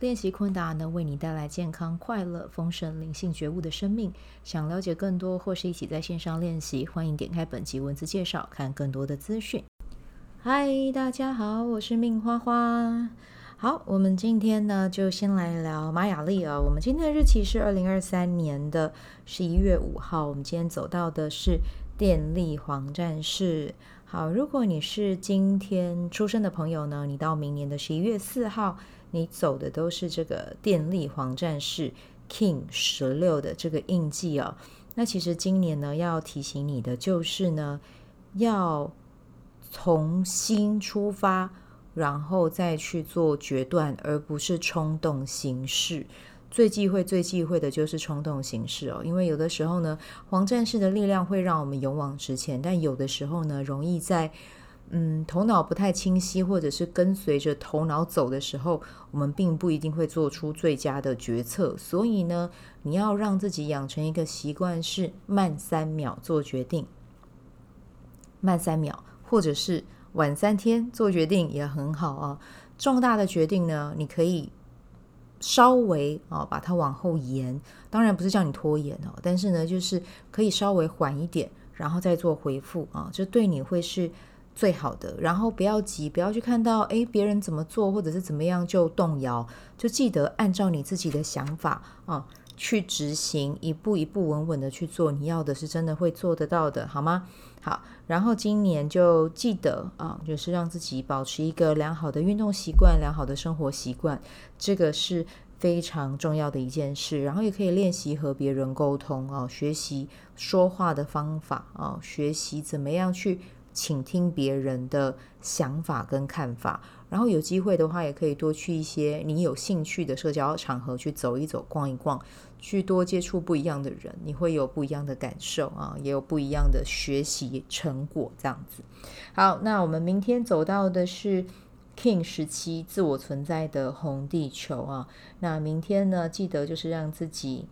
练习昆达能为你带来健康、快乐、丰盛、灵性觉悟的生命。想了解更多或是一起在线上练习，欢迎点开本集文字介绍，看更多的资讯。嗨，大家好，我是命花花。好，我们今天呢就先来聊玛雅历啊。我们今天的日期是二零二三年的十一月五号。我们今天走到的是电力黄战士。好，如果你是今天出生的朋友呢，你到明年的十一月四号。你走的都是这个电力黄战士 King 十六的这个印记哦。那其实今年呢，要提醒你的就是呢，要从心出发，然后再去做决断，而不是冲动行事。最忌讳、最忌讳的就是冲动行事哦，因为有的时候呢，黄战士的力量会让我们勇往直前，但有的时候呢，容易在。嗯，头脑不太清晰，或者是跟随着头脑走的时候，我们并不一定会做出最佳的决策。所以呢，你要让自己养成一个习惯，是慢三秒做决定，慢三秒，或者是晚三天做决定也很好啊。重大的决定呢，你可以稍微啊把它往后延，当然不是叫你拖延哦，但是呢，就是可以稍微缓一点，然后再做回复啊，这对你会是。最好的，然后不要急，不要去看到诶别人怎么做或者是怎么样就动摇，就记得按照你自己的想法啊去执行，一步一步稳稳的去做，你要的是真的会做得到的，好吗？好，然后今年就记得啊，就是让自己保持一个良好的运动习惯，良好的生活习惯，这个是非常重要的一件事。然后也可以练习和别人沟通啊，学习说话的方法啊，学习怎么样去。倾听别人的想法跟看法，然后有机会的话，也可以多去一些你有兴趣的社交场合去走一走、逛一逛，去多接触不一样的人，你会有不一样的感受啊，也有不一样的学习成果。这样子，好，那我们明天走到的是 King 十七自我存在的红地球啊。那明天呢，记得就是让自己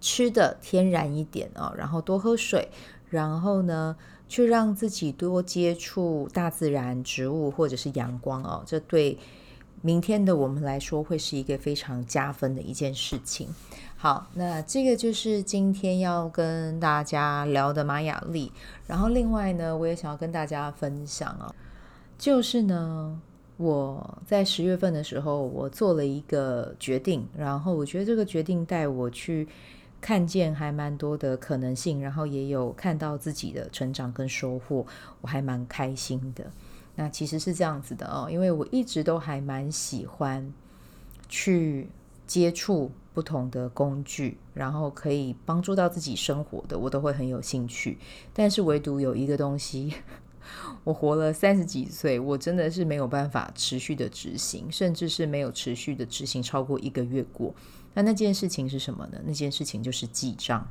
吃的天然一点啊，然后多喝水，然后呢。去让自己多接触大自然、植物或者是阳光哦，这对明天的我们来说会是一个非常加分的一件事情。好，那这个就是今天要跟大家聊的马雅历。然后另外呢，我也想要跟大家分享啊，就是呢，我在十月份的时候，我做了一个决定，然后我觉得这个决定带我去。看见还蛮多的可能性，然后也有看到自己的成长跟收获，我还蛮开心的。那其实是这样子的哦，因为我一直都还蛮喜欢去接触不同的工具，然后可以帮助到自己生活的，我都会很有兴趣。但是唯独有一个东西，我活了三十几岁，我真的是没有办法持续的执行，甚至是没有持续的执行超过一个月过。那那件事情是什么呢？那件事情就是记账。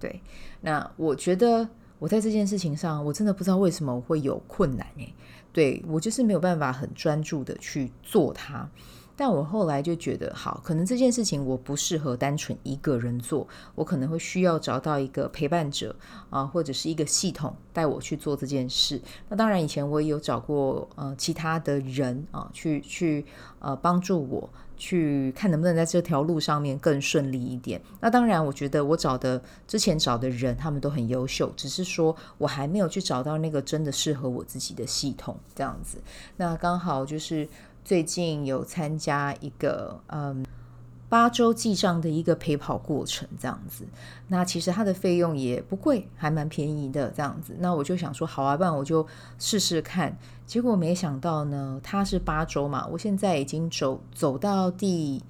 对，那我觉得我在这件事情上，我真的不知道为什么我会有困难诶。对，我就是没有办法很专注的去做它。但我后来就觉得，好，可能这件事情我不适合单纯一个人做，我可能会需要找到一个陪伴者啊，或者是一个系统带我去做这件事。那当然，以前我也有找过呃其他的人啊，去去呃帮助我。去看能不能在这条路上面更顺利一点。那当然，我觉得我找的之前找的人，他们都很优秀，只是说我还没有去找到那个真的适合我自己的系统这样子。那刚好就是最近有参加一个嗯。八周记账的一个陪跑过程，这样子，那其实它的费用也不贵，还蛮便宜的，这样子。那我就想说，好啊，不然我就试试看。结果没想到呢，它是八周嘛，我现在已经走走到第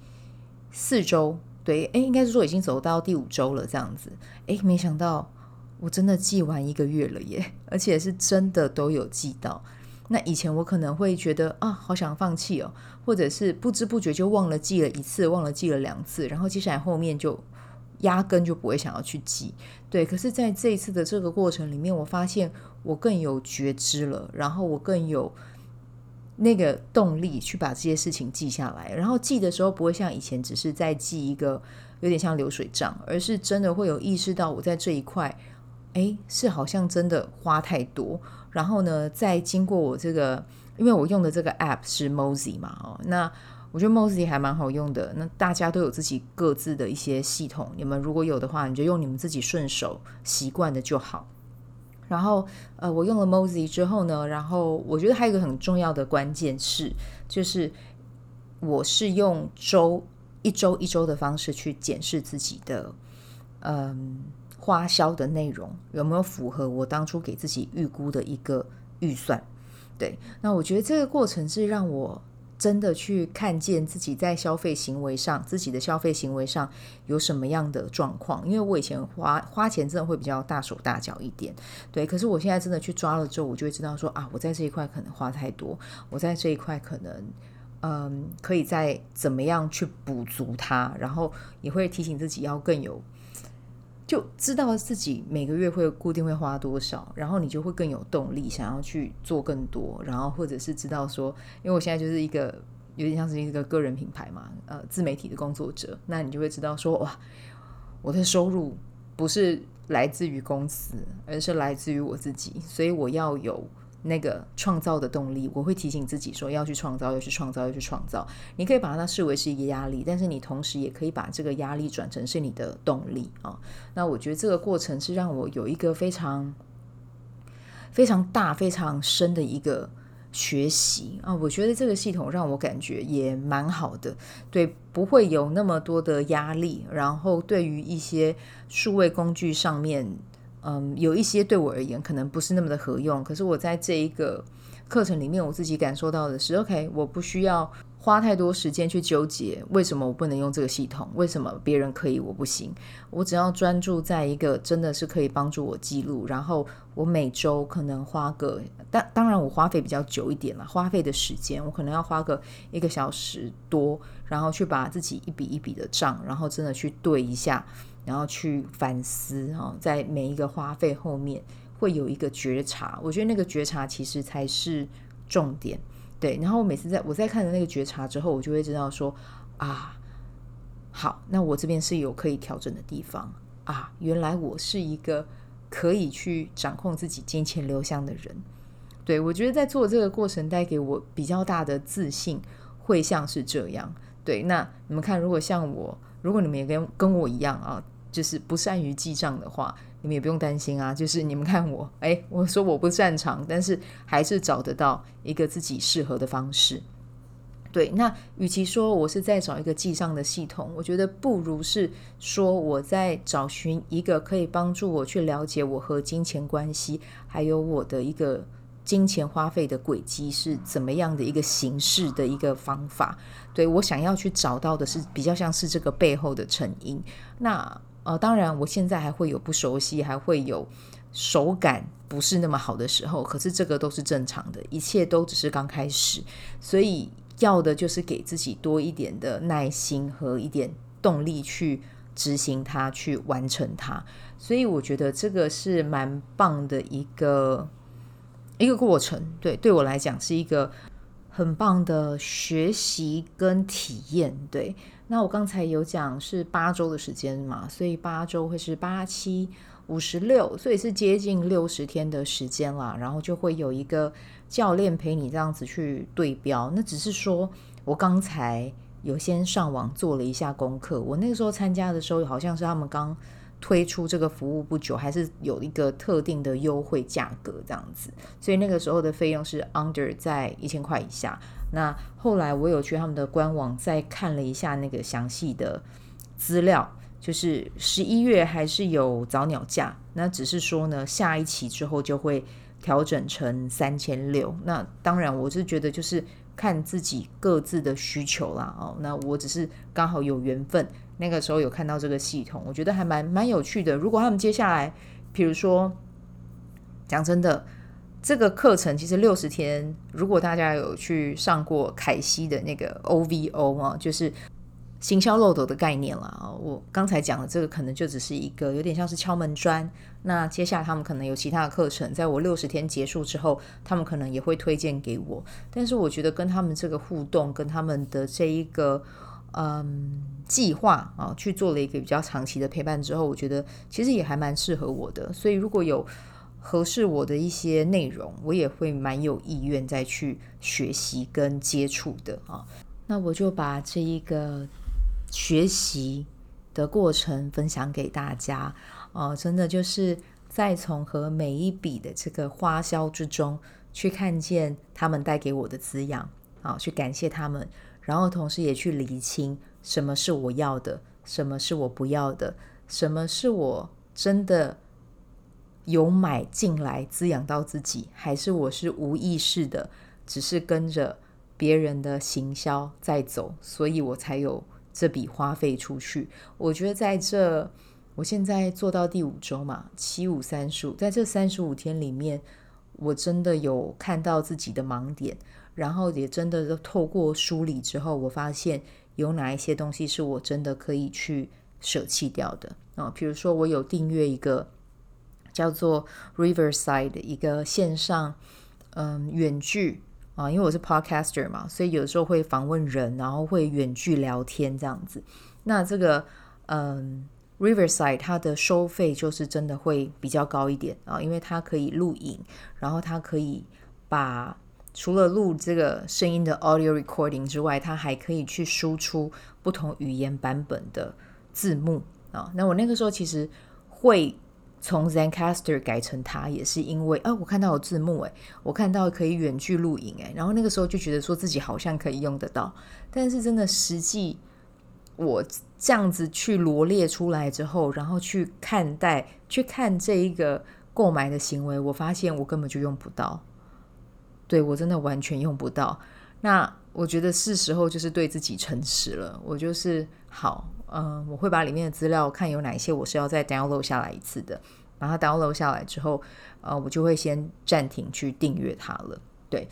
四周，对，诶，应该是说已经走到第五周了，这样子。诶，没想到我真的记完一个月了耶，而且是真的都有记到。那以前我可能会觉得啊，好想放弃哦，或者是不知不觉就忘了记了一次，忘了记了两次，然后接下来后面就压根就不会想要去记。对，可是在这一次的这个过程里面，我发现我更有觉知了，然后我更有那个动力去把这些事情记下来。然后记的时候，不会像以前只是在记一个有点像流水账，而是真的会有意识到我在这一块，哎，是好像真的花太多。然后呢，再经过我这个，因为我用的这个 app 是 Mozi 嘛，哦，那。我觉得 Mozi 还蛮好用的。那大家都有自己各自的一些系统，你们如果有的话，你就用你们自己顺手习惯的就好。然后，呃，我用了 Mozi 之后呢，然后我觉得还有一个很重要的关键是，就是我是用周一周一周的方式去检视自己的，嗯，花销的内容有没有符合我当初给自己预估的一个预算。对，那我觉得这个过程是让我。真的去看见自己在消费行为上，自己的消费行为上有什么样的状况？因为我以前花花钱真的会比较大手大脚一点，对。可是我现在真的去抓了之后，我就会知道说啊，我在这一块可能花太多，我在这一块可能嗯，可以再怎么样去补足它，然后也会提醒自己要更有。就知道自己每个月会固定会花多少，然后你就会更有动力想要去做更多，然后或者是知道说，因为我现在就是一个有点像是一个个人品牌嘛，呃，自媒体的工作者，那你就会知道说，哇，我的收入不是来自于公司，而是来自于我自己，所以我要有。那个创造的动力，我会提醒自己说要去创造，要去创造，要去创造。你可以把它视为是一个压力，但是你同时也可以把这个压力转成是你的动力啊。那我觉得这个过程是让我有一个非常非常大、非常深的一个学习啊。我觉得这个系统让我感觉也蛮好的，对，不会有那么多的压力。然后对于一些数位工具上面。嗯，有一些对我而言可能不是那么的合用，可是我在这一个课程里面，我自己感受到的是，OK，我不需要花太多时间去纠结为什么我不能用这个系统，为什么别人可以我不行，我只要专注在一个真的是可以帮助我记录，然后我每周可能花个，当当然我花费比较久一点了，花费的时间我可能要花个一个小时多，然后去把自己一笔一笔的账，然后真的去对一下。然后去反思哈，在每一个花费后面会有一个觉察，我觉得那个觉察其实才是重点。对，然后我每次在我在看的那个觉察之后，我就会知道说啊，好，那我这边是有可以调整的地方啊，原来我是一个可以去掌控自己金钱流向的人。对，我觉得在做这个过程带给我比较大的自信，会像是这样。对，那你们看，如果像我，如果你们也跟跟我一样啊。就是不善于记账的话，你们也不用担心啊。就是你们看我，诶，我说我不擅长，但是还是找得到一个自己适合的方式。对，那与其说我是在找一个记账的系统，我觉得不如是说我在找寻一个可以帮助我去了解我和金钱关系，还有我的一个金钱花费的轨迹是怎么样的一个形式的一个方法。对，我想要去找到的是比较像是这个背后的成因。那呃，当然，我现在还会有不熟悉，还会有手感不是那么好的时候，可是这个都是正常的，一切都只是刚开始，所以要的就是给自己多一点的耐心和一点动力去执行它，去完成它。所以我觉得这个是蛮棒的一个一个过程，对，对我来讲是一个很棒的学习跟体验，对。那我刚才有讲是八周的时间嘛，所以八周会是八七五十六，所以是接近六十天的时间啦。然后就会有一个教练陪你这样子去对标。那只是说我刚才有先上网做了一下功课。我那个时候参加的时候，好像是他们刚推出这个服务不久，还是有一个特定的优惠价格这样子。所以那个时候的费用是 under 在一千块以下。那后来我有去他们的官网再看了一下那个详细的资料，就是十一月还是有早鸟价，那只是说呢，下一期之后就会调整成三千六。那当然，我是觉得就是看自己各自的需求啦。哦，那我只是刚好有缘分，那个时候有看到这个系统，我觉得还蛮蛮有趣的。如果他们接下来，比如说讲真的。这个课程其实六十天，如果大家有去上过凯西的那个 OVO 啊，就是行销漏斗的概念了。我刚才讲的这个可能就只是一个有点像是敲门砖。那接下来他们可能有其他的课程，在我六十天结束之后，他们可能也会推荐给我。但是我觉得跟他们这个互动，跟他们的这一个嗯计划啊，去做了一个比较长期的陪伴之后，我觉得其实也还蛮适合我的。所以如果有合适我的一些内容，我也会蛮有意愿再去学习跟接触的啊。那我就把这一个学习的过程分享给大家哦，真的就是在从和每一笔的这个花销之中，去看见他们带给我的滋养啊，去感谢他们，然后同时也去理清什么是我要的，什么是我不要的，什么是我真的。有买进来滋养到自己，还是我是无意识的，只是跟着别人的行销在走，所以我才有这笔花费出去。我觉得在这，我现在做到第五周嘛，七五三十五，在这三十五天里面，我真的有看到自己的盲点，然后也真的透过梳理之后，我发现有哪一些东西是我真的可以去舍弃掉的啊，比如说我有订阅一个。叫做 Riverside 的一个线上嗯远距啊，因为我是 Podcaster 嘛，所以有时候会访问人，然后会远距聊天这样子。那这个嗯 Riverside 它的收费就是真的会比较高一点啊，因为它可以录影，然后它可以把除了录这个声音的 audio recording 之外，它还可以去输出不同语言版本的字幕啊。那我那个时候其实会。从 Zencastr 改成它，也是因为啊，我看到有字幕诶，我看到可以远距录影诶，然后那个时候就觉得说自己好像可以用得到，但是真的实际我这样子去罗列出来之后，然后去看待去看这一个购买的行为，我发现我根本就用不到，对，我真的完全用不到。那我觉得是时候就是对自己诚实了，我就是好。嗯，我会把里面的资料看有哪些我是要再 download 下来一次的，把它 download 下来之后，呃，我就会先暂停去订阅它了。对，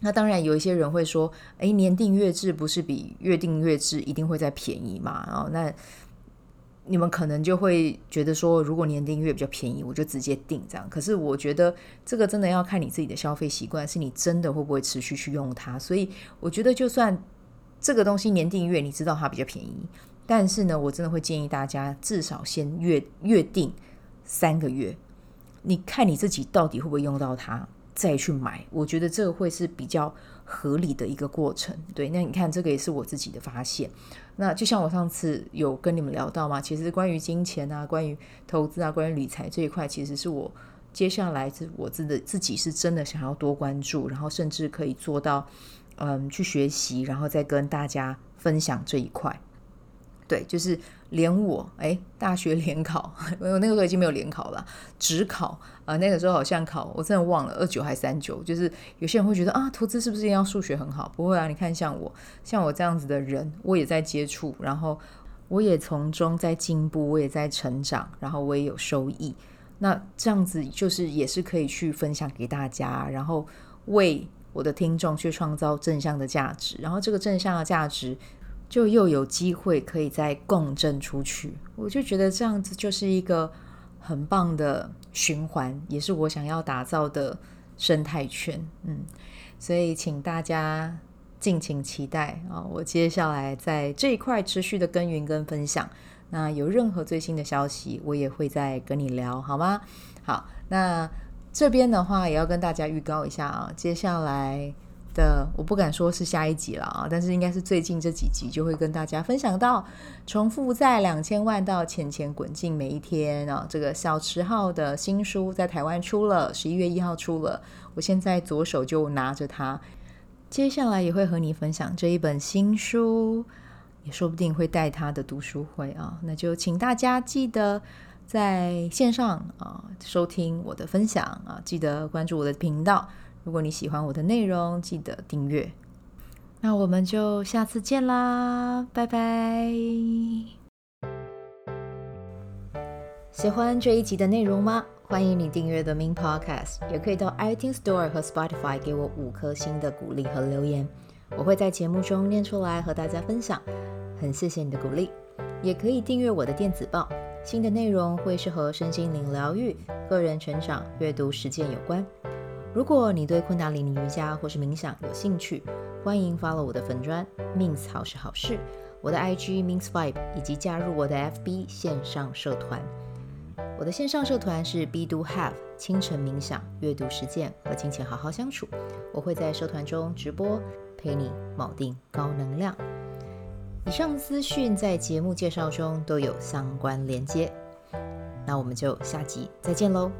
那当然有一些人会说，哎，年订阅制不是比月订阅制一定会再便宜嘛？然后那你们可能就会觉得说，如果年订阅比较便宜，我就直接订这样。可是我觉得这个真的要看你自己的消费习惯，是你真的会不会持续去用它。所以我觉得，就算这个东西年订阅，你知道它比较便宜。但是呢，我真的会建议大家至少先约约定三个月，你看你自己到底会不会用到它，再去买。我觉得这个会是比较合理的一个过程。对，那你看这个也是我自己的发现。那就像我上次有跟你们聊到嘛，其实关于金钱啊、关于投资啊、关于理财这一块，其实是我接下来是我自的自己是真的想要多关注，然后甚至可以做到嗯去学习，然后再跟大家分享这一块。对，就是连我哎，大学联考，我那个时候已经没有联考了，只考啊、那个时候好像考，我真的忘了二九还是三九。就是有些人会觉得啊，投资是不是一定要数学很好？不会啊，你看像我，像我这样子的人，我也在接触，然后我也从中在进步，我也在成长，然后我也有收益。那这样子就是也是可以去分享给大家，然后为我的听众去创造正向的价值，然后这个正向的价值。就又有机会可以再共振出去，我就觉得这样子就是一个很棒的循环，也是我想要打造的生态圈。嗯，所以请大家敬请期待啊！我接下来在这一块持续的耕耘跟分享。那有任何最新的消息，我也会再跟你聊，好吗？好，那这边的话也要跟大家预告一下啊，接下来。的我不敢说是下一集了啊，但是应该是最近这几集就会跟大家分享到，重复在两千万到钱钱滚进每一天啊，这个小池浩的新书在台湾出了，十一月一号出了，我现在左手就拿着它，接下来也会和你分享这一本新书，也说不定会带他的读书会啊，那就请大家记得在线上啊收听我的分享啊，记得关注我的频道。如果你喜欢我的内容，记得订阅。那我们就下次见啦，拜拜！喜欢这一集的内容吗？欢迎你订阅 The Min Podcast，也可以到 iTunes Store 和 Spotify 给我五颗星的鼓励和留言，我会在节目中念出来和大家分享。很谢谢你的鼓励。也可以订阅我的电子报，新的内容会是和身心灵疗愈、个人成长、阅读实践有关。如果你对昆达里尼瑜伽或是冥想有兴趣，欢迎 follow 我的粉砖，means 好是好事，我的 IG means Vibe，以及加入我的 FB 线上社团。我的线上社团是 Be Do Have 清晨冥想、阅读实践和金钱好好相处。我会在社团中直播，陪你铆定高能量。以上资讯在节目介绍中都有相关连接。那我们就下集再见喽。